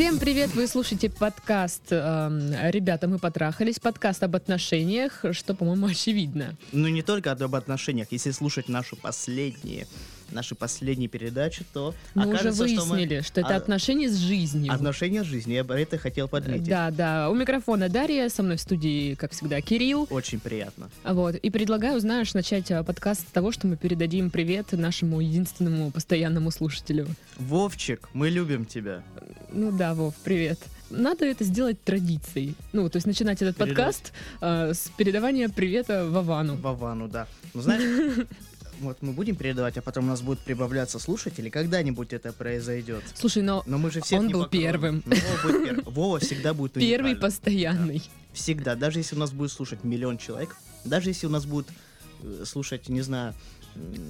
Всем привет! Вы слушаете подкаст эм, «Ребята, мы потрахались», подкаст об отношениях, что, по-моему, очевидно. Ну, не только об отношениях. Если слушать нашу последние, наши последние передачи, то Мы уже окажется, что мы- выяснили, что, это отношения с жизнью. Отношения с жизнью. Я бы это хотел подметить. Да, да. У микрофона Дарья, со мной в студии, как всегда, Кирилл. Очень приятно. Вот. И предлагаю, знаешь, начать э, подкаст с того, что мы передадим привет нашему единственному постоянному слушателю. Вовчик, мы любим тебя. Ну да, Вов, привет. Надо это сделать традицией. Ну, то есть начинать этот Передать. подкаст э, с передавания привета Вовану. Вовану, да. Ну, знаешь, вот мы будем передавать, а потом у нас будут прибавляться слушатели. Когда-нибудь это произойдет. Слушай, но Но мы же всех Он не был покроем. первым. Вова будет первым. Вова всегда будет первый постоянный. Всегда. Даже если у нас будет слушать миллион человек, даже если у нас будет э, слушать, не знаю,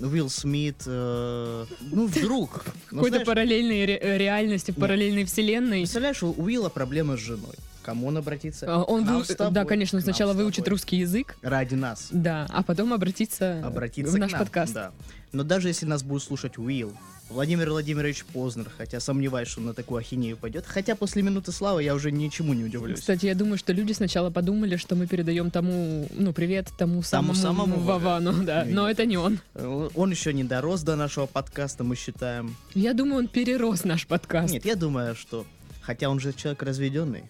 Уилл Смит, э, ну, вдруг. Какой-то параллельной ре- э, реальности, параллельной вселенной. Представляешь, у Уилла проблемы с женой. К Кому он обратится? А, Он К нам вы- с тобой. да, конечно, К сначала выучит русский язык, Ради нас. да, а потом обратиться, Обратиться в к наш нам, подкаст. Да. Но даже если нас будет слушать Уилл, Владимир Владимирович Познер, хотя сомневаюсь, что он на такую ахинею пойдет, хотя после минуты славы я уже ничему не удивлюсь. Кстати, я думаю, что люди сначала подумали, что мы передаем тому, ну, привет тому самому, самому Вовану, да, Нет. но это не он. Э, Он еще не дорос до нашего подкаста, мы считаем. Я думаю, он перерос наш подкаст. Нет, я думаю, что... Хотя он же человек разведенный,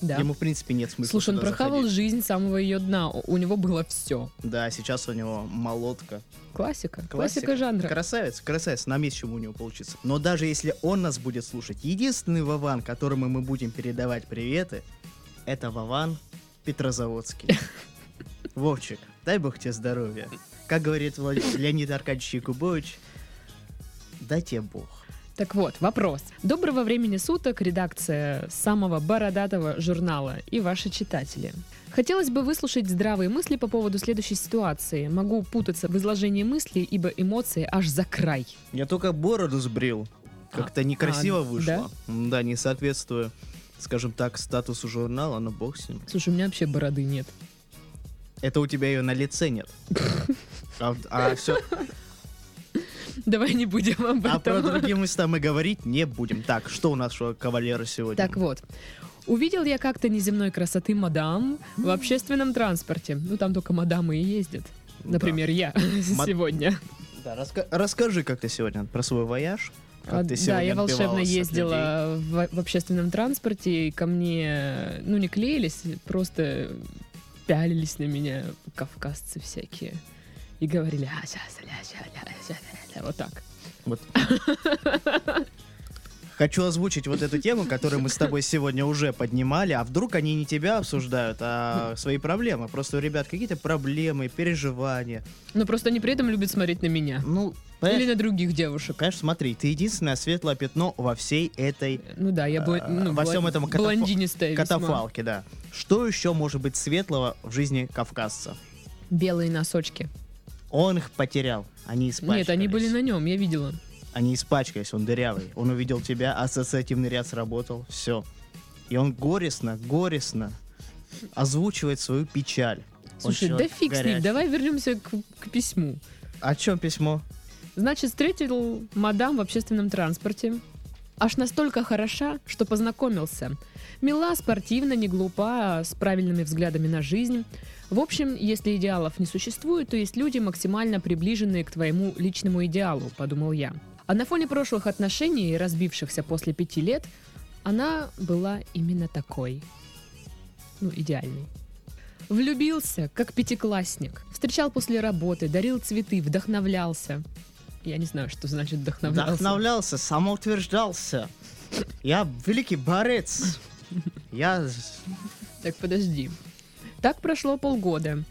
да. ему, в принципе, нет смысла Слушай, он прохавал заходить. жизнь самого ее дна, у него было все. Да, сейчас у него молотка. Классика, классика, жанра. Красавец, красавец, нам есть чему у него получится. Но даже если он нас будет слушать, единственный Вован, которому мы будем передавать приветы, это Вован Петрозаводский. Вовчик, дай бог тебе здоровья. Как говорит Леонид Аркадьевич Якубович, дай тебе бог. Так вот, вопрос. Доброго времени суток, редакция самого бородатого журнала и ваши читатели. Хотелось бы выслушать здравые мысли по поводу следующей ситуации. Могу путаться в изложении мыслей, ибо эмоции аж за край. Я только бороду сбрил. Как-то А, некрасиво а, вышло. Да, не соответствуя, скажем так, статусу журнала, но бог с ним. Слушай, у меня вообще бороды нет. Это у тебя ее на лице нет. А, все, Давай не будем об а про этом. другие места мы говорить не будем. Так, что у нашего кавалера сегодня? Так вот. Увидел я как-то неземной красоты мадам в общественном транспорте. Ну, там только мадамы и ездят. Например, я сегодня. Да, раска- расскажи, как ты сегодня про свой вояж. Как А, да, я волшебно ездила в, в общественном транспорте, и ко мне, ну, не клеились, просто пялились на меня кавказцы всякие. И говорили, а, сейчас, ля, ща, ля, ля, ля». вот так. Вот. Хочу озвучить вот эту тему, которую мы с тобой сегодня уже поднимали. А вдруг они не тебя обсуждают, а свои проблемы? Просто у ребят какие-то проблемы, переживания. Но просто они при этом любят смотреть на меня. Ну, Или понимаешь, на других девушек. конечно, смотри, ты единственное светлое пятно во всей этой Ну да, я бла- А, ну, во всем этом весьма. катафалке, да. Что еще может быть светлого в жизни кавказца? Белые носочки. Он их потерял, они испачкались. Нет, они были на нем, я видела. Они испачкались, он дырявый. Он увидел тебя, ассоциативный ряд сработал, все. И он горестно, горестно озвучивает свою печаль. Слушай, да фиг с ним, горячий. давай вернемся к, к письму. О чем письмо? Значит, встретил мадам в общественном транспорте. Аж настолько хороша, что познакомился. Мила, спортивна, не глупа, с правильными взглядами на жизнь. В общем, если идеалов не существует, то есть люди, максимально приближенные к твоему личному идеалу, подумал я. А на фоне прошлых отношений, разбившихся после пяти лет, она была именно такой. Ну, идеальной. Влюбился, как пятиклассник. Встречал после работы, дарил цветы, вдохновлялся. Я не знаю, что значит вдохновлялся. Вдохновлялся, самоутверждался. Я великий борец. Я... Так, подожди. Так прошло полгода.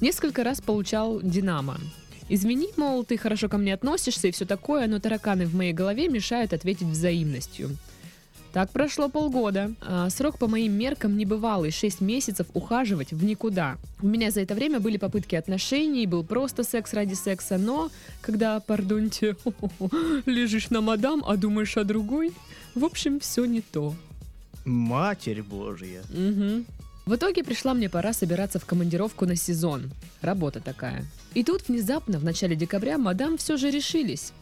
Несколько раз получал «Динамо». Извини, мол, ты хорошо ко мне относишься и все такое, но тараканы в моей голове мешают ответить взаимностью. Так прошло полгода. А, срок по моим меркам небывалый. Шесть месяцев ухаживать в никуда. У меня за это время были попытки отношений, был просто секс ради секса, но когда, пардоньте, лежишь на мадам, а думаешь о другой, в общем, все не то. Матерь Божья. Мгм. В итоге пришла мне пора собираться в командировку на сезон. Работа такая. И тут внезапно, в начале декабря, мадам все же решились.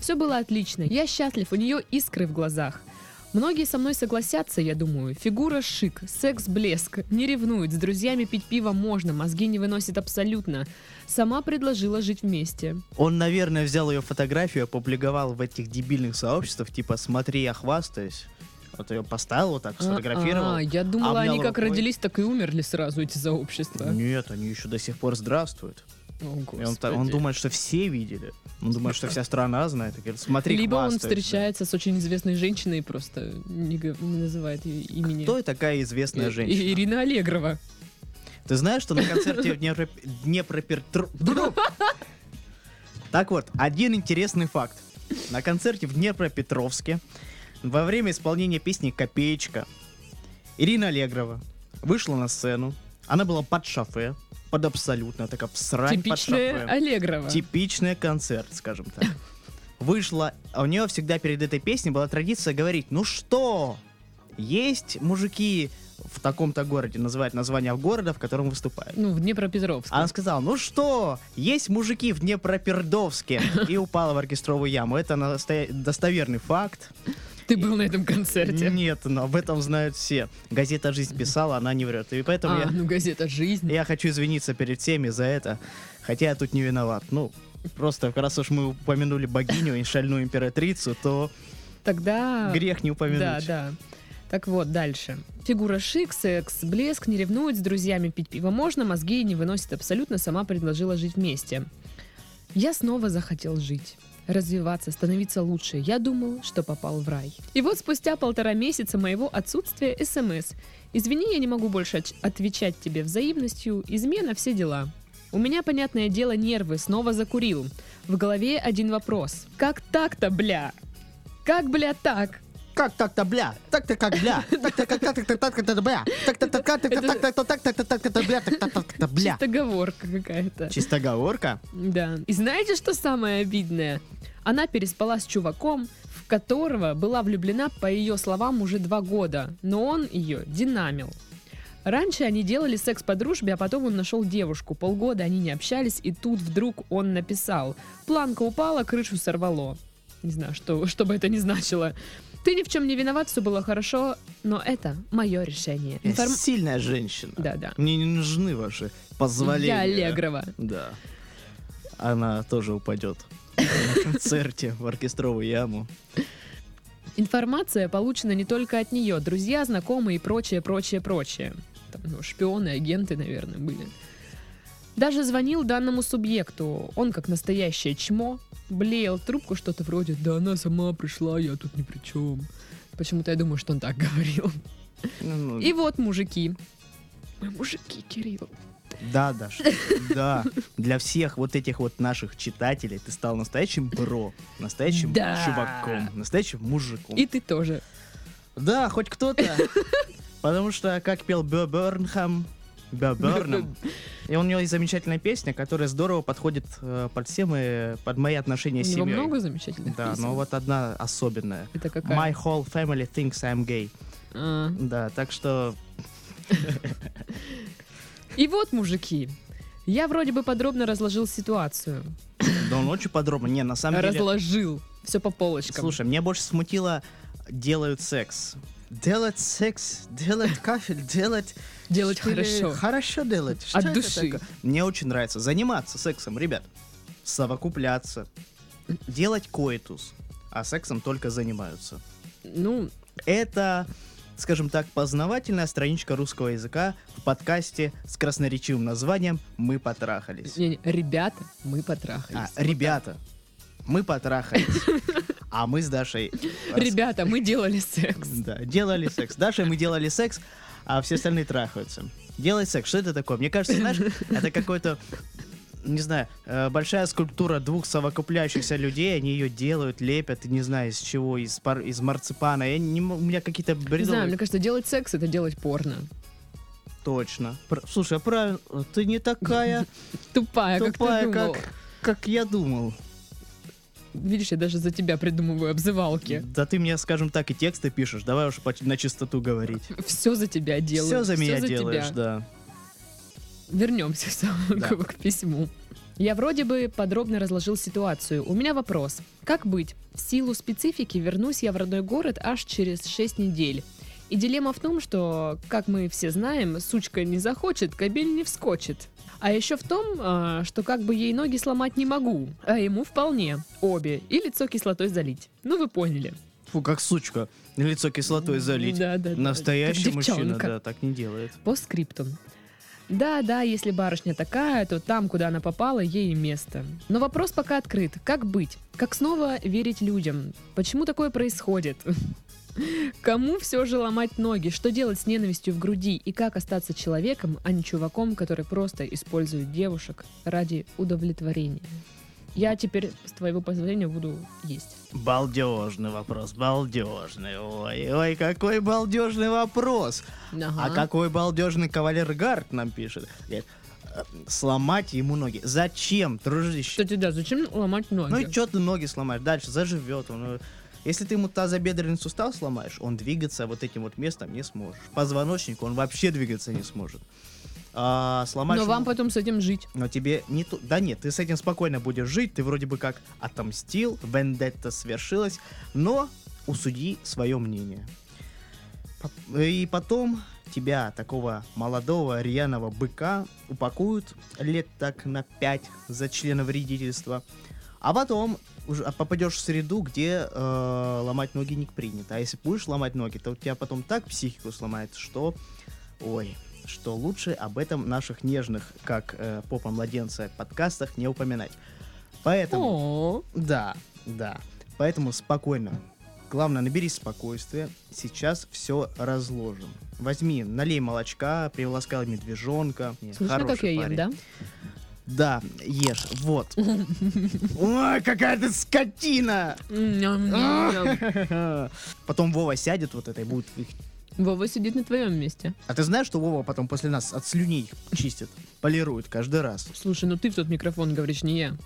Все было отлично, я счастлив, у нее искры в глазах. Многие со мной согласятся, я думаю. Фигура шик, секс блеск, не ревнует, с друзьями пить пиво можно, мозги не выносит абсолютно. Сама предложила жить вместе. Он, наверное, взял ее фотографию, опубликовал в этих дебильных сообществах, типа «Смотри, я хвастаюсь». Вот ее поставил, вот так сфотографировал. А, я думала, они как рукой. родились, так и умерли сразу, эти сообщества. Нет, они еще до сих пор здравствуют. О, И он, он думает, что все видели. Он думает, что вся страна знает. И говорит, смотри, Либо он хвастаются». встречается с очень известной женщиной и просто не, не называет ее имени. Кто такая известная И- женщина? и- Ирина Аллегрова. Ты знаешь, что на концерте в Днепро- Днепропетр... Так вот, один интересный факт. На концерте в Днепропетровске во время исполнения песни «Копеечка» Ирина Аллегрова вышла на сцену. Она была под шофе, под абсолютно, такая всрань под Типичная шофе. Аллегрова. Типичный концерт, скажем так. Вышла, а у нее всегда перед этой песней была традиция говорить, ну что, есть мужики в таком-то городе, называть название города, в котором выступают. Ну, в Днепропетровске. Она сказала, ну что, есть мужики в Днепропердовске. И упала в оркестровую яму. Это достоверный факт. Ты был на этом концерте. Нет, но об этом знают все. Газета «Жизнь» писала, она не врет. И поэтому А, я, ну газета «Жизнь». я хочу извиниться перед всеми за это. Хотя я тут не виноват. Ну, просто, раз уж мы упомянули богиню и шальную императрицу, то Тогда... грех не Да, упомянуть. да. Так вот, дальше. Фигура шик, секс, блеск, не ревнует, с друзьями пить пиво можно, мозги не выносит абсолютно, сама предложила жить вместе. Я снова захотел жить развиваться, становиться лучше. Я думал, что попал в рай. И вот спустя полтора месяца моего отсутствия СМС. Извини, я не могу больше отвечать тебе взаимностью, измена, все дела. У меня, понятное дело, нервы, снова закурил. В голове один вопрос. Как так-то, бля? Как, бля, так? Как так-то, бля? Так-то как, бля? Так-то как, так-то, так-то, бля? Так-то, так-то, так-то, так-то, так-то, так-то, бля? Так-то, так-то, бля? Чистоговорка какая-то. Чистоговорка? Да. И знаете, что самое обидное? Она переспала с чуваком, в которого была влюблена, по ее словам, уже два года, но он ее динамил. Раньше они делали секс по дружбе, а потом он нашел девушку. Полгода они не общались, и тут вдруг он написал. Планка упала, крышу сорвало. Не знаю, что, что бы это ни значило. Ты ни в чем не виноват, все было хорошо, но это мое решение. Информ- сильная женщина. Да, да. Мне не нужны ваши позволения. Я Аллегрова. Да. Она тоже упадет на концерте в оркестровую яму. Информация получена не только от нее, друзья, знакомые и прочее, прочее, прочее. Там, ну, шпионы, агенты, наверное, были. Даже звонил данному субъекту. Он, как настоящее чмо, блеял трубку что-то вроде «Да она сама пришла, я тут ни при чем». Почему-то я думаю, что он так говорил. Ну, ну, И вот мужики. Мы мужики, Кирилл. Да, Даш, да. Для всех вот этих вот наших читателей ты стал настоящим бро, настоящим Да. чуваком, настоящим мужиком. И ты тоже. Да, хоть кто-то. Потому что, как пел Бё Бёрнхам, Бё Бёрнам, и у него есть замечательная песня, которая здорово подходит э, под все мои, под мои отношения У с него семьей. много замечательных Да, песен. но вот одна особенная. Это какая? My whole family thinks I'm gay. А. Да, так что И вот, мужики, я вроде бы подробно разложил ситуацию. да он очень подробно. Не, на самом деле... Разложил. Все по полочкам. Слушай, мне больше смутило делают секс. Делать секс, делать кафель, делать... Делать хорошо. Хорошо делать. Что От души. такое? Мне очень нравится заниматься сексом, ребят. Совокупляться. Делать коитус. А сексом только занимаются. Ну, Это, скажем так, познавательная страничка русского языка в подкасте с красноречивым названием «Мы потрахались». не, не, ребята, мы потрахались. А, ребята, мы потрахались. А мы с Дашей... Ребята, мы делали секс. Да, делали секс. Дашей мы делали секс, а все остальные трахаются. Делать секс, что это такое? Мне кажется, знаешь, это какой-то не знаю, э, большая скульптура двух совокупляющихся людей, они ее делают, лепят, не знаю, из чего, из, пар- из марципана. Я не, у меня какие-то Не знаю, бредовые... мне кажется, делать секс это делать порно. Точно. Пр- Слушай, а правильно, ты не такая Тупая, как тупая, думал. как, как я думал. Видишь, я даже за тебя придумываю обзывалки. Да ты мне, скажем так, и тексты пишешь. Давай уж на чистоту говорить. Все за тебя делаю. Все за меня всё делаешь, тебя. да. Вернемся Да. к, к письму. Я вроде бы подробно разложил ситуацию. У меня вопрос. Как быть? В силу специфики вернусь я в родной город аж через 6 недель. И дилемма в том, что, как мы все знаем, сучка не захочет, кабель не вскочит. А еще в том, а, что как бы ей ноги сломать не могу, а ему вполне. Обе. И лицо кислотой залить. Ну, вы поняли. Фу, как сучка. Лицо кислотой залить. Да, да, да. Настоящий Как мужчина, да, так не делает. По скриптум. Да, да, если барышня такая, то там, куда она попала, ей и место. Но вопрос пока открыт. Как быть? Как снова верить людям? Почему такое происходит? Кому все же ломать ноги? Что делать с ненавистью в груди? И как остаться человеком, а не чуваком, который просто использует девушек ради удовлетворения? Я теперь, с твоего позволения, буду есть. Балдежный вопрос, балдежный. Ой, ой, какой балдежный вопрос. Ага. А какой балдежный кавалер Гард нам пишет. Говорит, «Э, сломать ему ноги. Зачем, дружище? Кстати, да, зачем ломать ноги? Ну и что ты ноги сломаешь? Дальше заживет он. Если ты ему тазобедренный сустав сломаешь, он двигаться вот этим вот местом не сможет. Позвоночник он вообще двигаться не сможет. А, сломаешь Но вам потом с этим жить. Но тебе не то... Да нет, ты с этим спокойно будешь жить, ты вроде бы как отомстил, вендетта свершилась, но у судьи свое мнение. И потом тебя, такого молодого рьяного быка, упакуют лет так на 5 за членовредительство, а потом уже попадешь в среду, где э, ломать ноги не принято. А если будешь ломать ноги, то у тебя потом так психику сломает, что... Ой, что лучше об этом наших нежных, как э, попа младенца, подкастах не упоминать. Поэтому... О, Да, да. Поэтому спокойно. Главное, наберись спокойствия. Сейчас все разложим. Возьми, налей молочка, приласкай медвежонка. Не, слышно, как я ем, парень. да? Да, ешь. Вот. Ой, какая ты скотина! Потом Вова сядет вот это и будет их Вова сидит на твоем месте. А ты знаешь, что Вова потом после нас от слюней чистит, полирует каждый раз? Слушай, ну ты в тот микрофон говоришь, не я.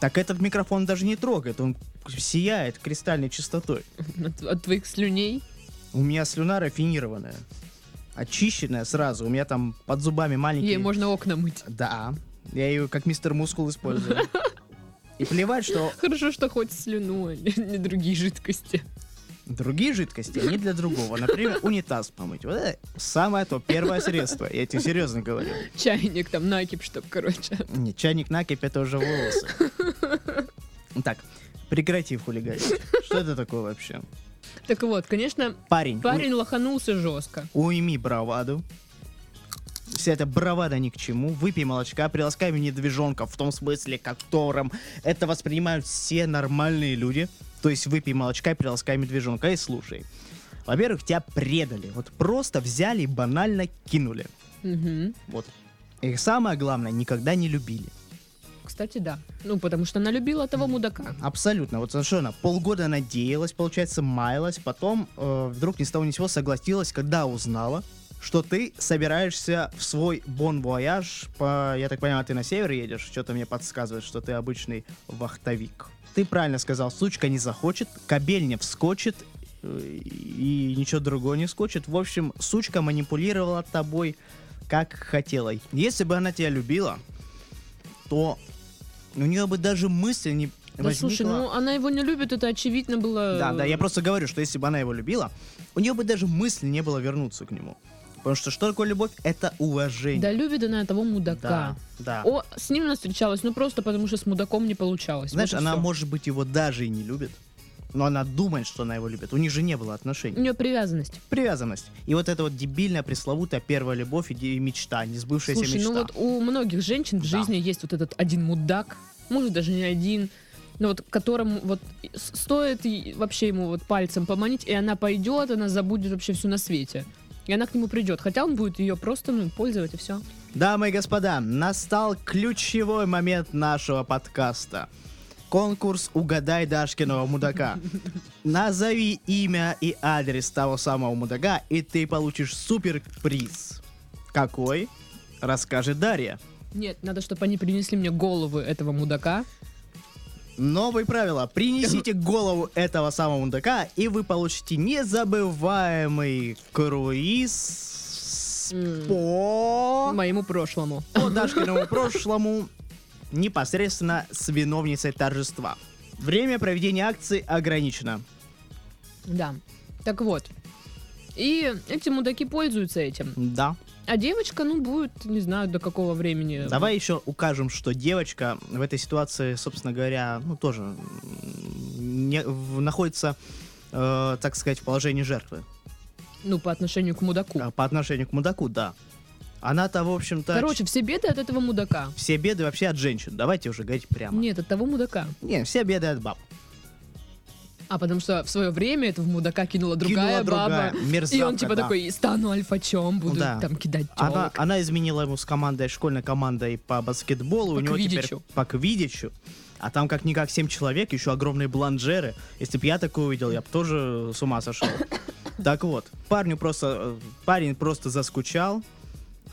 Так этот микрофон даже не трогает, он сияет кристальной чистотой. От, от твоих слюней. У меня слюна рафинированная, очищенная сразу. У меня там под зубами маленькие... Ей можно окна мыть. Да, я ее как мистер Мускул использую. И плевать, что Хорошо, что хоть слюну, а не, не другие жидкости. другие жидкости, они для другого. Например, унитаз помыть. Вот это самое то, первое средство. Я тебе серьезно говорю. Чайник там накипь, чтоб, короче. Не, чайник накипь, это уже волосы. Так, прекрати хулиганить. Что это такое вообще? Так вот, конечно, Парень, парень лоханулся жестко. у- уйми браваду. Вся эта бравада ни к чему. Выпей молочка, приласкай медвежонка в том смысле, которым это воспринимают все нормальные люди. То есть выпей молочка приласкай медвежонка и слушай. Во-первых, тебя предали. Вот просто взяли и банально кинули. Мгм. Вот. И самое главное, никогда не любили. Кстати, да. Ну, потому что она любила того мудака. Абсолютно. Вот совершенно полгода надеялась, получается, маялась, потом э, вдруг ни с того ни с сего согласилась, когда узнала, что ты собираешься в свой бон вояж по, я так понимаю, ты на север едешь, что-то мне подсказывает, что ты обычный вахтовик. Ты правильно сказал, сучка не захочет, кабель не вскочит, э, и ничего другого не скочит. В общем, сучка манипулировала тобой как хотела. Если бы она тебя любила, то у нее бы даже мысль не Да слушай, возникла. ну она его не любит, это очевидно было. Да, да, я просто говорю, что если бы она его любила, у нее бы даже мысли не было вернуться к нему. Потому что что такое любовь? Это уважение. Да любит она того мудака. Да, да. О, с ним она встречалась, ну просто потому что с мудаком не получалось. Знаешь, Вот она, всё. может быть, его даже и не любит, но она думает, что она его любит. У них же не было У отношений. нее привязанность. Привязанность. И вот эта вот дебильная, пресловутая первая любовь и мечта, не сбывшаяся Слушай, мечта. ну вот у многих женщин в Да. жизни есть вот этот один мудак, может даже не один, но вот которому вот стоит вообще ему вот пальцем поманить, и она пойдет, она забудет вообще все на свете. И она к нему придет, хотя он будет ее просто ну, пользовать и все. Дамы и господа, настал ключевой момент нашего подкаста. Конкурс «Угадай Дашкиного мудака». Назови имя и адрес того самого мудака, и ты получишь суперприз. Какой? Расскажет Дарья. Нет, надо, чтобы они принесли мне головы этого мудака. Новые правила. Принесите голову этого самого мудака, и вы получите незабываемый круиз по... Моему прошлому. по Дашкиному прошлому непосредственно с виновницей торжества. Время проведения акции ограничено. Да. Так вот. И эти мудаки пользуются этим. Да. А девочка, ну, будет, не знаю, до какого времени. Давай еще укажем, что девочка в этой ситуации, собственно говоря, ну тоже не, в- находится, э, так сказать, в положении жертвы. Ну, по отношению к мудаку. А По отношению к мудаку, да. Она-то, в общем-то, Короче, все беды от этого мудака. все беды вообще от женщин. Давайте уже говорить прямо. Нет, от того мудака. Не, все беды от баб. А потому что в свое время этого мудака кинула другая Кинула другая, баба. мерзавка, И он типа да. такой, стану альфачом, буду Да. там кидать Она, тёлок». она изменила ему с командой, школьной командой по баскетболу. По у него теперь квиддичу. по квиддичу. А там как-никак 7 человек, еще огромные бланжеры. Если бы я такое увидел, я бы тоже с ума сошел. Так вот, парню просто, э, парень просто заскучал.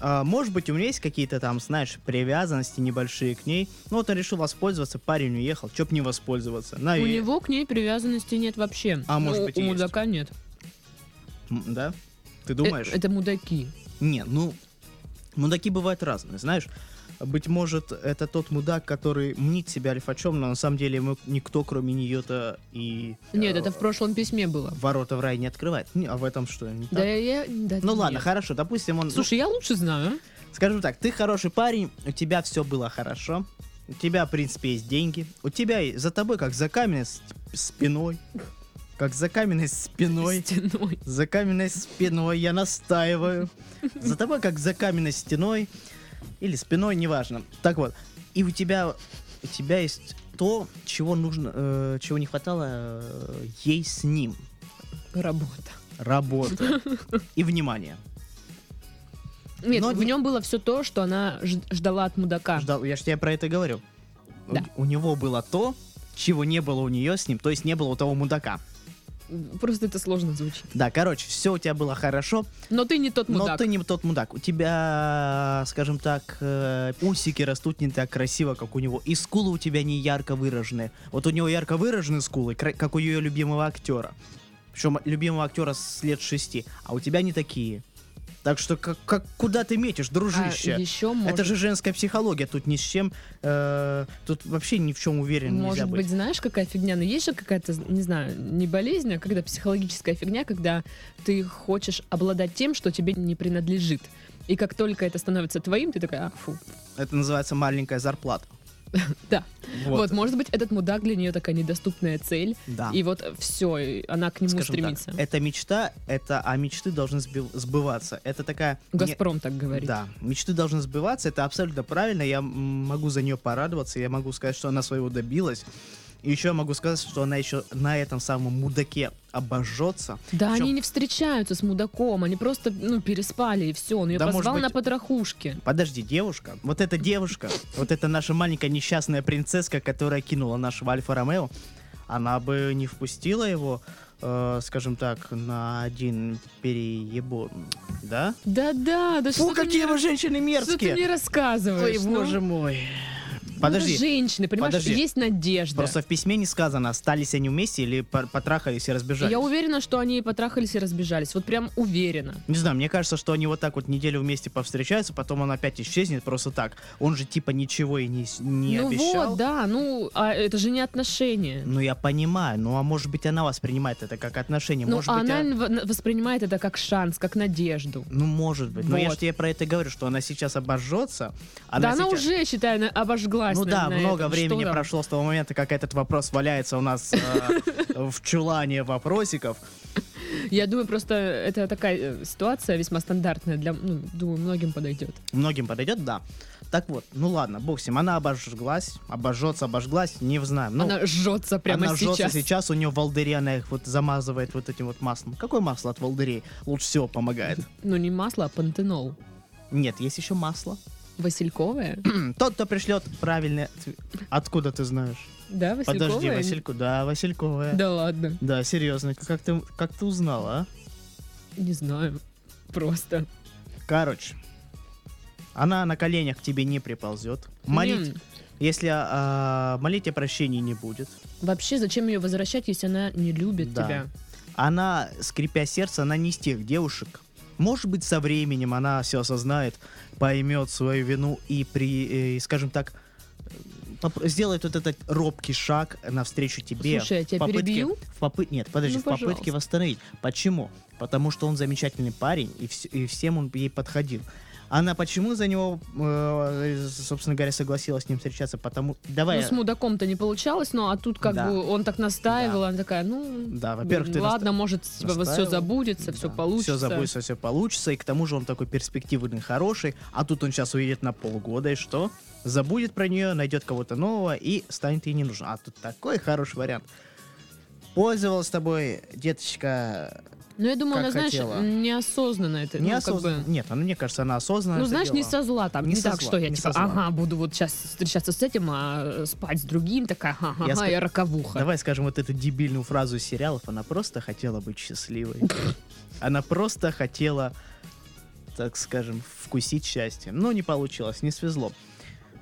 А, может быть, у меня есть какие-то там, знаешь, привязанности небольшие к ней. Ну вот он решил воспользоваться, парень уехал. Чё б не воспользоваться? На, У него к ней привязанности нет вообще. А Ну, может быть, у есть. мудака нет. М, Да? Ты Э, думаешь? Это мудаки. Не, ну, мудаки бывают разные, знаешь. Быть может, это тот мудак, который мнит себя альфачом, но на самом деле ему никто, кроме нее-то, и Нет, э, это в прошлом письме было. ворота в рай не открывает. Не, а в этом что? не Да так? я... да Ну нет. ладно, хорошо, допустим, он... ну, Слушай, я лучше знаю. скажем так, ты хороший парень, у тебя все было хорошо, у тебя, в принципе, есть деньги, у тебя за тобой, как за каменной спиной, как за каменной спиной, Стеной. За каменной спиной я настаиваю. За тобой, как за каменной стеной. Или спиной, неважно. Так вот, и у тебя, у тебя есть то, чего нужно, э, чего не хватало э, ей с ним. Работа. Работа. И внимание. Нет, Но в не- нем было все то, что она ждала от мудака. Ждал, я же тебе про это говорю. У- Да. У, него было то, чего не было у нее с ним, то есть не было у того мудака. Просто это сложно звучит. Да, короче, все у тебя было хорошо, Но ты не тот Но мудак. ты не тот мудак. У тебя, скажем так, э, усики растут не так красиво, как у него. И скулы у тебя не ярко выраженные. Вот у него ярко выраженные скулы, как у ее любимого актера. Причем любимого актера с лет шести. А у тебя не такие. Так что как, как куда ты метишь, дружище? А еще может, Это же женская психология, тут ни с чем, э, тут вообще ни в чем уверен нельзя может быть. быть, знаешь, какая фигня? Но есть же какая-то, не знаю, не болезнь, а когда психологическая фигня, когда ты хочешь обладать тем, что тебе не принадлежит. И как только это становится твоим, ты такая, ах, фу. Это называется маленькая зарплата. Да. Вот. Вот, может быть, этот мудак для нее такая недоступная цель. да. И вот все, она к нему Скажем стремится. так, это мечта, это, а мечты должны сби- сбываться. Это такая... не- Газпром так говорит. Да, мечты должны сбываться, это абсолютно правильно, я могу за нее порадоваться, я могу сказать, что она своего добилась. И еще я могу сказать, что она еще на этом самом мудаке обожжется. Да, Причем- они не встречаются с мудаком, они просто, ну, переспали, и все. Он ее Да, позвал быть- на потрохушки. Подожди, девушка, вот эта девушка, вот эта наша маленькая несчастная принцесска, которая кинула нашего Альфа Ромео, она бы не впустила его, э, скажем так, на один переебон, да? Да-да, да Фу, какие мне вы женщины Что ты мерзкие! мне рассказываешь? Ой, ну? боже мой. Ну, Подожди, это женщины, понимаешь, подожди. есть надежда. Просто в письме не сказано, остались они вместе или по- потрахались и разбежались. Я уверена, что они потрахались и разбежались. Вот прям уверена. Не знаю, мне кажется, что они вот так вот неделю вместе повстречаются, потом он опять исчезнет просто так. Он же типа ничего и не, не ну обещал. вот, да, ну, а это же не отношения. Ну я понимаю, ну а может быть она воспринимает это как отношение, Ну, может а быть... она а- в- в- это как шанс, как надежду. Ну, может быть. Но я же Вот. тебе про это говорю, что она сейчас обожжется. да она сейчас- уже, считай, на- обожглась. Ну на- да, на много этом. времени Что прошло с того момента, как этот вопрос валяется у нас э, в чулане вопросиков. Я думаю, просто это такая э, ситуация весьма стандартная для, ну, думаю, многим подойдет. Многим подойдет, да. Так вот, ну ладно, бог с ним. Она обожглась, обожжется, обожглась, не знаю. Ну, Она жжется прямо она жжется сейчас. сейчас, у нее волдыри, она их вот замазывает вот этим вот маслом. Какое масло от волдырей лучше всего помогает? Ну не масло, а пантенол. Нет, есть еще масло. Васильковое? Тот, кто пришлет правильный... ответ- Откуда ты знаешь? Да, Васильковое? Подожди, Васильку, да, Васильковая. Да ладно, Да, серьезно, как ты, как ты узнала, а? не знаю. Просто. Короче, Она на коленях к тебе не приползет. Молить, Блин, если а, молить о прощении не будет. Вообще, зачем ее возвращать, если она не любит Да. тебя? Она, скрипя сердце, она не из тех девушек. Может быть, со временем она все осознает, поймет свою вину и, при, э, скажем так, сделает вот этот робкий шаг навстречу тебе. Слушай, я тебя в попытке- перебью? В попы- Нет, подожди, Ну, в попытке восстановить. Почему? Потому что он замечательный парень, и, вс- и всем он ей подходил. Она почему за него, э, собственно говоря, согласилась с ним встречаться? Потому... Давай... Ну, с мудаком-то не получалось, но а тут как Да. бы он так настаивал, она такая, ну, Да, во-первых, ты ладно, может, типа, все забудется, все получится. Все забудется, все получится. И к тому же он такой перспективный, хороший. А тут он сейчас уедет на полгода, и что? Забудет про нее, найдет кого-то нового и станет ей не нужен. А тут такой хороший вариант. Пользовалась тобой, деточка, Ну, я думаю, как она, знаешь, хотела. неосознанно это, ну, как неосознанно. бы... Нет, она, мне кажется, она осознанно. Ну, знаешь, не делала. со зла там, Не не, так, зла, что я не типа, ага, буду вот сейчас встречаться с этим, а э, спать с другим, такая, ага, Я ага, ска- я роковуха. Давай скажем вот эту дебильную фразу из сериалов. Она просто хотела быть счастливой. Она просто хотела, так скажем, вкусить счастье. Но не получилось, не свезло.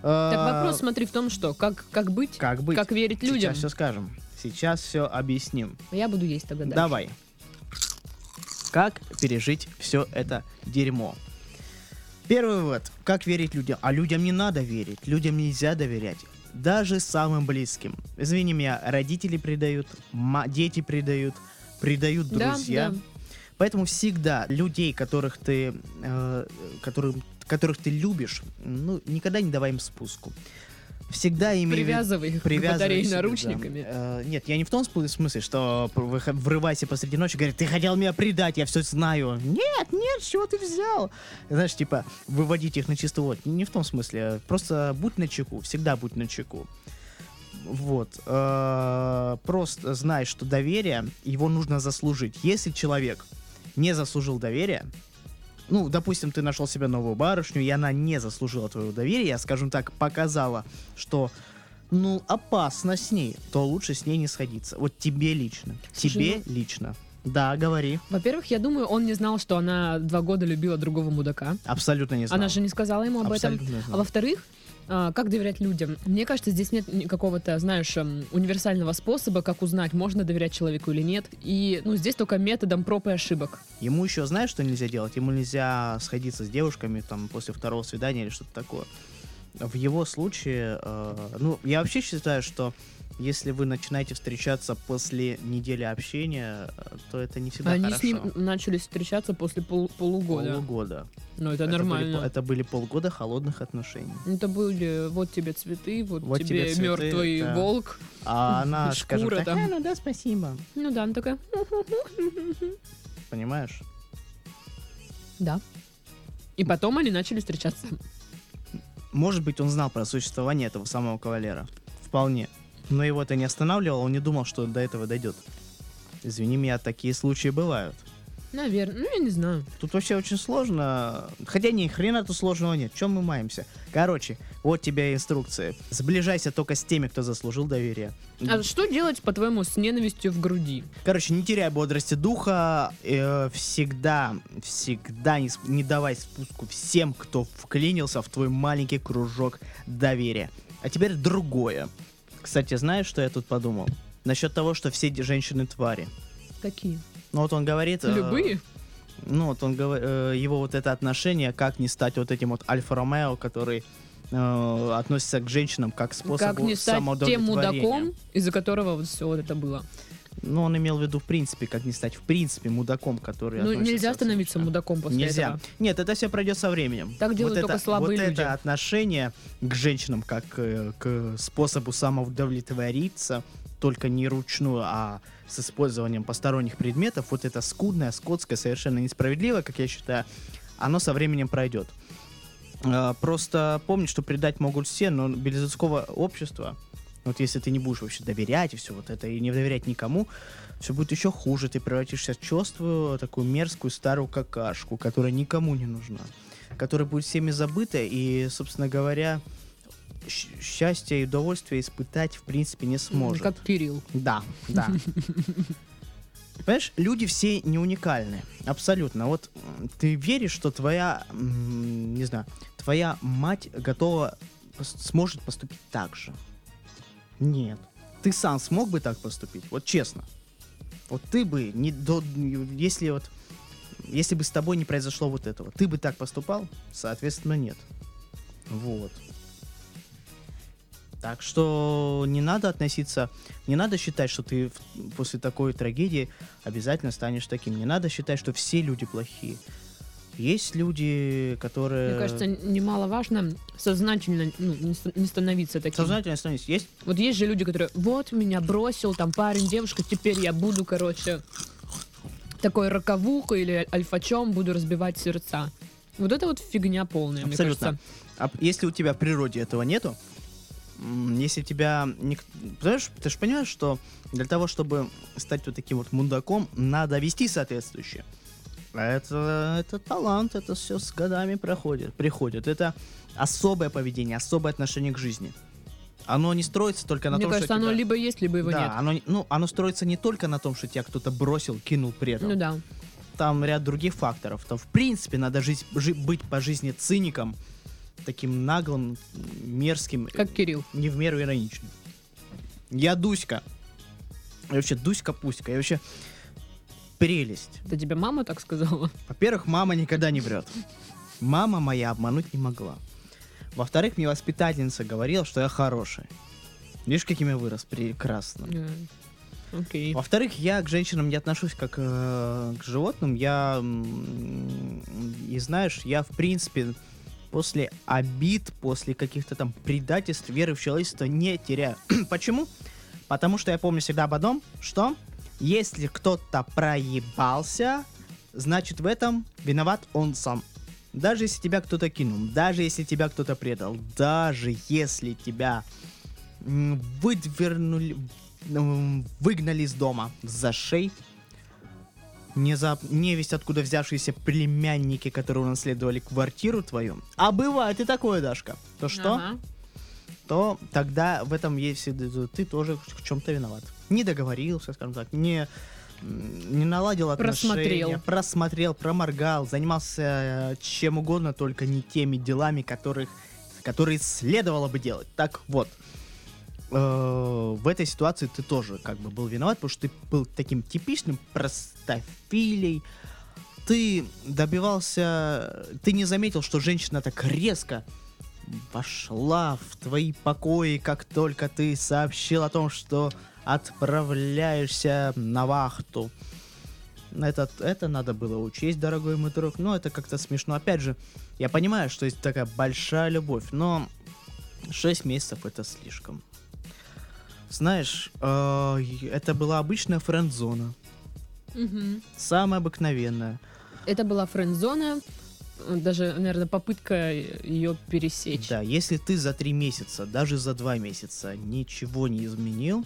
Так А, вопрос, смотри, в том, что, как, как быть, Как быть? как верить людям. Сейчас все скажем. Сейчас все объясним. Я буду есть тогда дальше. Давай. Как пережить все это дерьмо? Первый вывод. Как верить людям? А людям не надо верить. Людям нельзя доверять. Даже самым близким. Извини меня, родители предают, дети предают, предают Да, друзья. да. Поэтому всегда людей, которых ты, э, которым, которых ты любишь, ну, никогда не давай им спуску. Всегда виду- Привязывай их Привязывай батарее к себе, наручниками. да. Э, нет, я не в том смы- смысле, что врывайся посреди ночи, говорит, ты хотел меня предать, я все знаю. Нет, нет, с чего ты взял? Знаешь, типа, выводить их на чистую воду. Не в том смысле, просто будь на чеку, всегда будь на чеку. Вот. э, Просто знай, что доверие, его нужно заслужить. Если человек не заслужил доверия, ну, допустим, ты нашел себе новую барышню, и она не заслужила твоего доверия, скажем так, показала, что, ну, опасно с ней, то лучше с ней не сходиться. Вот тебе лично. Слушай, тебе лично. Да, говори. Во-первых, я думаю, он не знал, что она два года любила другого мудака. Абсолютно не знал. Она же не сказала ему об этом. Абсолютно не А во-вторых, как доверять людям? Мне кажется, здесь нет какого-то, знаешь, эм, универсального способа, как узнать, можно доверять человеку или нет. И, ну, здесь только методом проб и ошибок. Ему еще знаешь, что нельзя делать? Ему нельзя сходиться с девушками там после второго свидания или что-то такое. В его случае, э, ну, я вообще считаю, что если вы начинаете встречаться после недели общения, то это не всегда Они хорошо. с ним начали встречаться после пол- полугода. Полугода. Ну, это, Это нормально. были, это были полгода холодных отношений. Это были вот тебе цветы, вот, Вот тебе, тебе цветы, мертвый да. волк. А она, Шкура так, там. «А, ну да, спасибо. Ну да, она такая, Понимаешь? да. И потом они начали встречаться. Может быть, он знал про существование этого самого кавалера. Вполне. Но его это не останавливало, он не думал, что до этого дойдет. Извини меня, такие случаи бывают. Наверное. Ну, я не знаю. Тут вообще очень сложно. Хотя ни хрена тут сложного нет. Чем мы маемся? Короче, вот тебе инструкции. Сближайся только с теми, кто заслужил доверие. А что делать, по-твоему, с ненавистью в груди? Короче, не теряй бодрости духа. э, всегда, всегда не, не давай спуску всем, кто вклинился в твой маленький кружок доверия. А теперь другое. Кстати, знаешь, что я тут подумал? Насчет того, что все женщины твари. Какие? Ну вот он говорит... э, Любые? ну вот он говорит, его вот это отношение, как не стать вот этим вот Альфа-Ромео, который э, относится к женщинам как к способу Как не стать тем мудаком, из-за которого вот все вот это было. Ну, он имел в виду, в принципе, как не стать, в принципе, мудаком, который Ну, нельзя становиться мудаком после Нельзя. этого. Нет, это все пройдет со временем. Так делают вот только это, слабые вот люди. это отношение к женщинам как э, к способу самоудовлетвориться, только не ручную, а с использованием посторонних предметов, вот это скудное, скотское, совершенно несправедливое, как я считаю, оно со временем пройдет. Э, Просто помни, что предать могут все, но без людского общества, вот если ты не будешь вообще доверять и все вот это, и не доверять никому, все будет еще хуже. Ты превратишься в чувствую такую мерзкую старую какашку, которая никому не нужна, которая будет всеми забыта и, собственно говоря, счастья и удовольствия испытать в принципе не сможет. Как Кирилл. Да, да. Понимаешь, люди все не уникальны. Абсолютно. Вот ты веришь, что твоя, не знаю, твоя мать готова, сможет поступить так же. Нет. Ты сам смог бы так поступить? Вот честно. Вот ты бы, не до, если вот, если бы с тобой не произошло вот этого, ты бы так поступал? Соответственно, нет. Вот. Так что не надо относиться, не надо считать, что ты после такой трагедии обязательно станешь таким. Не надо считать, что все люди плохие. Есть люди, которые... Мне кажется, немаловажно сознательно ну, не ст- не становиться таким. Сознательно становятся. Есть Вот есть же люди, которые, вот меня бросил там парень, девушка, теперь я буду, короче, такой роковуха или альфачом буду разбивать сердца. Вот это вот фигня полная, мне Абсолютно. кажется. А если у тебя в природе этого нету, если тебя... ник- Понимаешь, ты же понимаешь, что для того, чтобы стать вот таким вот мудаком, надо вести соответствующе. А это, это талант, это все с годами проходит, приходит. Это особое поведение, особое отношение к жизни. Оно не строится только на Мне том, кажется, что оно тебя- либо есть, либо его да, нет. Оно, не- ну, оно строится не только на том, что тебя кто-то бросил, кинул, предал. Ну да. Там ряд других факторов. Там, в принципе, надо жить, жи- быть по жизни циником, таким наглым, мерзким, Как Кирилл. не в меру ироничным. Я Дуська. Я вообще Дуська-пуська. Я вообще прелесть. Это тебе мама так сказала? Во-первых, мама никогда не врет. Мама моя обмануть не могла. Во-вторых, мне воспитательница говорила, что я хороший. Видишь, каким я вырос прекрасно. Э, Окей. Во-вторых, я к женщинам не отношусь как э, к животным. Я, и знаешь, я в принципе после обид, после каких-то там предательств веры в человечество не теряю. Почему? Потому что я помню всегда об одном, что если кто-то проебался, значит в этом виноват он сам. Даже если тебя кто-то кинул, даже если тебя кто-то предал, даже если тебя выдвернули, выгнали из дома за шей, не за невесть откуда взявшиеся племянники, которые унаследовали квартиру твою. А бывает и такое, Дашка. То что? Ага. то тогда в этом есть всегда- ты тоже в чем-то виноват. Не договорился, скажем так, не не наладил отношения, Просмотрел. просмотрел, проморгал, занимался э, чем угодно, только не теми делами, которых, которые следовало бы делать. Так вот, э, в этой ситуации ты тоже как бы был виноват, потому что ты был таким типичным простофилей. Ты добивался, ты не заметил, что женщина так резко вошла в твои покои, как только ты сообщил о том, что отправляешься на вахту. Это, это надо было учесть, дорогой мой друг. Но это как-то смешно. Опять же, я понимаю, что есть такая большая любовь, но 6 месяцев это слишком. Знаешь, э, это была обычная френд-зона. Мгм. Самая обыкновенная. Это была френд-зона, даже, наверное, попытка ее пересечь. Да, если ты за три месяца, даже за два месяца ничего не изменил,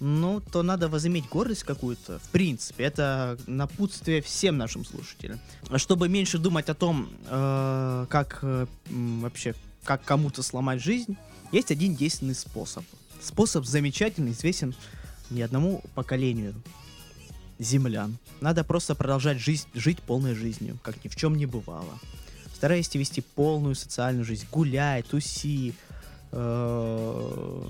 ну, то надо возыметь гордость какую-то. В принципе, это напутствие всем нашим слушателям. Чтобы меньше думать о том, э, как э, вообще, как кому-то сломать жизнь, есть один действенный способ. Способ замечательный, известен не одному поколению землян. Надо просто продолжать жизнь, жить полной жизнью, как ни в чем не бывало. Старайся вести полную социальную жизнь. Гуляй, туси. э,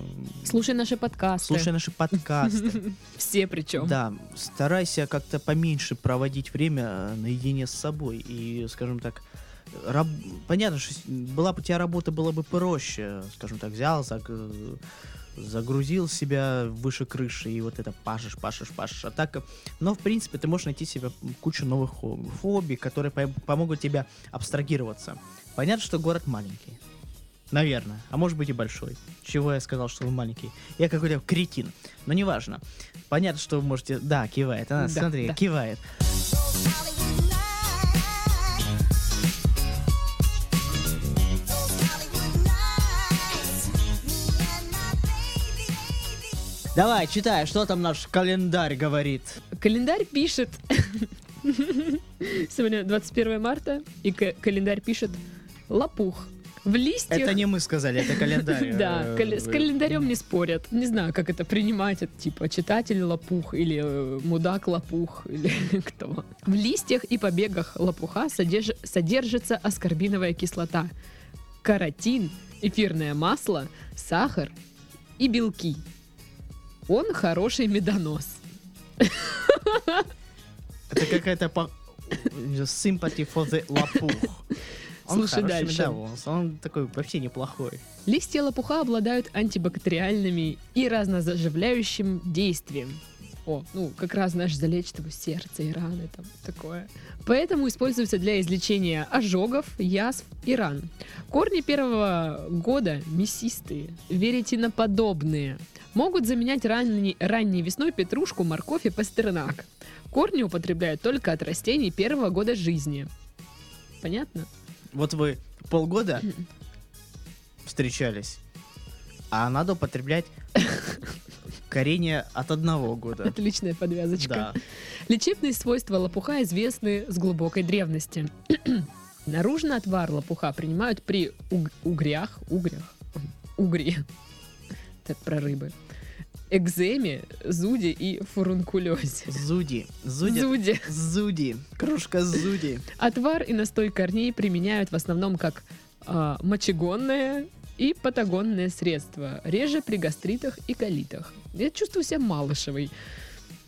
Слушай наши подкасты. Слушай наши подкасты. Все причем. Да, старайся как-то поменьше проводить время э, наедине с собой. И, скажем так, раб- понятно, что была бы у тебя работа, было бы проще. Скажем так, взял, э, загрузил себя выше крыши и вот это пашешь, пашешь, пашешь. А так, э, но в принципе ты можешь найти себе кучу новых хобби, которые по- помогут тебе абстрагироваться. Понятно, что город маленький. Наверное. А может быть и большой. Чего я сказал, что вы маленький? Я какой-то кретин. Но неважно. Понятно, что вы можете... Да, кивает. Она, Да, смотри, да. кивает. Those Давай, читай, что там наш календарь говорит. Календарь пишет. Сегодня 21 марта, и ка- календарь пишет лопух. В листьях... Это не мы сказали, это календарь. Да, Э, с календарем не спорят. Не знаю, как это принимать. Это типа читатель лопух или э, мудак лопух или кто. В листьях и побегах лопуха содерж- содержится аскорбиновая кислота. каротин, эфирное масло, сахар и белки. Он хороший медонос. Это какая-то по... sympathy for the лопух. Он Слушай дальше. медовоз, Он такой вообще неплохой. Листья лопуха обладают антибактериальными и разнозаживляющим действием. О, ну, как раз, знаешь, залечь того сердце и раны, там, такое. Поэтому используется для излечения ожогов, язв и ран. Корни первого года мясистые, веретеноподобные. Могут заменять ранней, ранней весной петрушку, морковь и пастернак. Корни употребляют только от растений первого года жизни. Понятно? Вот вы полгода встречались, а надо употреблять коренья от одного года. Отличная подвязочка. Да. Лечебные свойства лопуха известны с глубокой древности. Наружный отвар лопуха принимают при уг- угрях, угрях, угре, это про рыбы, экземе, зуде и фурункулезе. Зуди. Зуди. Зуде. Зуди. Кружка зуди. Отвар и настой корней применяют в основном как а, мочегонное и патагонное средство, реже при гастритах и колитах. Я чувствую себя Малышевой.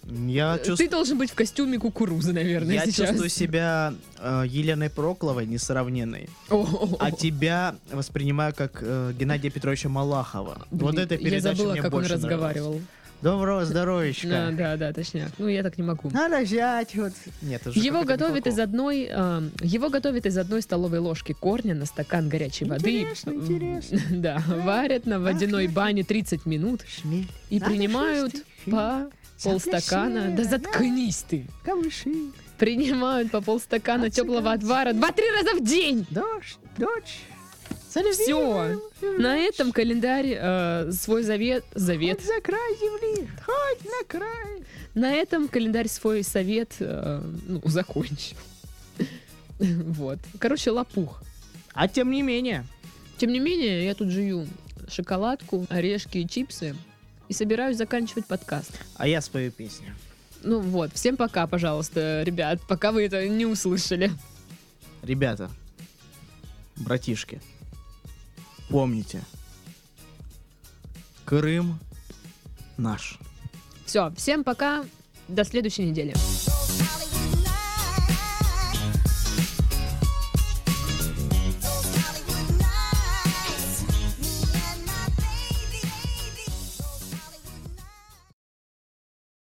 Я Ты чувствую... должен быть в костюме кукурузы, наверное, Я сейчас. чувствую себя э, Еленой Прокловой несравненной, О, а тебя воспринимаю как э, Геннадия Петровича Малахова. вот Блин, эта Я передача забыла, мне как он больше нравилась. Доброго Да, здоровичка. да, да, точняк. Ну, я так не могу. Надо взять вот. Нет, это же Его готовят из одной, а, его готовят из одной столовой ложки корня на стакан горячей воды. Интересно, интересно. Да, варят на водяной Ах, бане 30 минут Шмель. и Надо принимают по полстакана. Да заткнись ты. Камыши. Принимают по полстакана теплого отвара два-три раза в день. Дождь, дочь. Все. На этом календарь э, свой завет, завет. Хоть за край земли, хоть на край. На этом календарь свой совет э, ну, закончил. Вот. Короче, лопух. А тем не менее, Тем не менее, я тут жую шоколадку, орешки и чипсы и собираюсь заканчивать подкаст. а я спою песню. Ну вот, всем пока, пожалуйста, ребят, пока вы это не услышали. Ребята, братишки, помните, Крым наш. Все, всем пока, до следующей недели.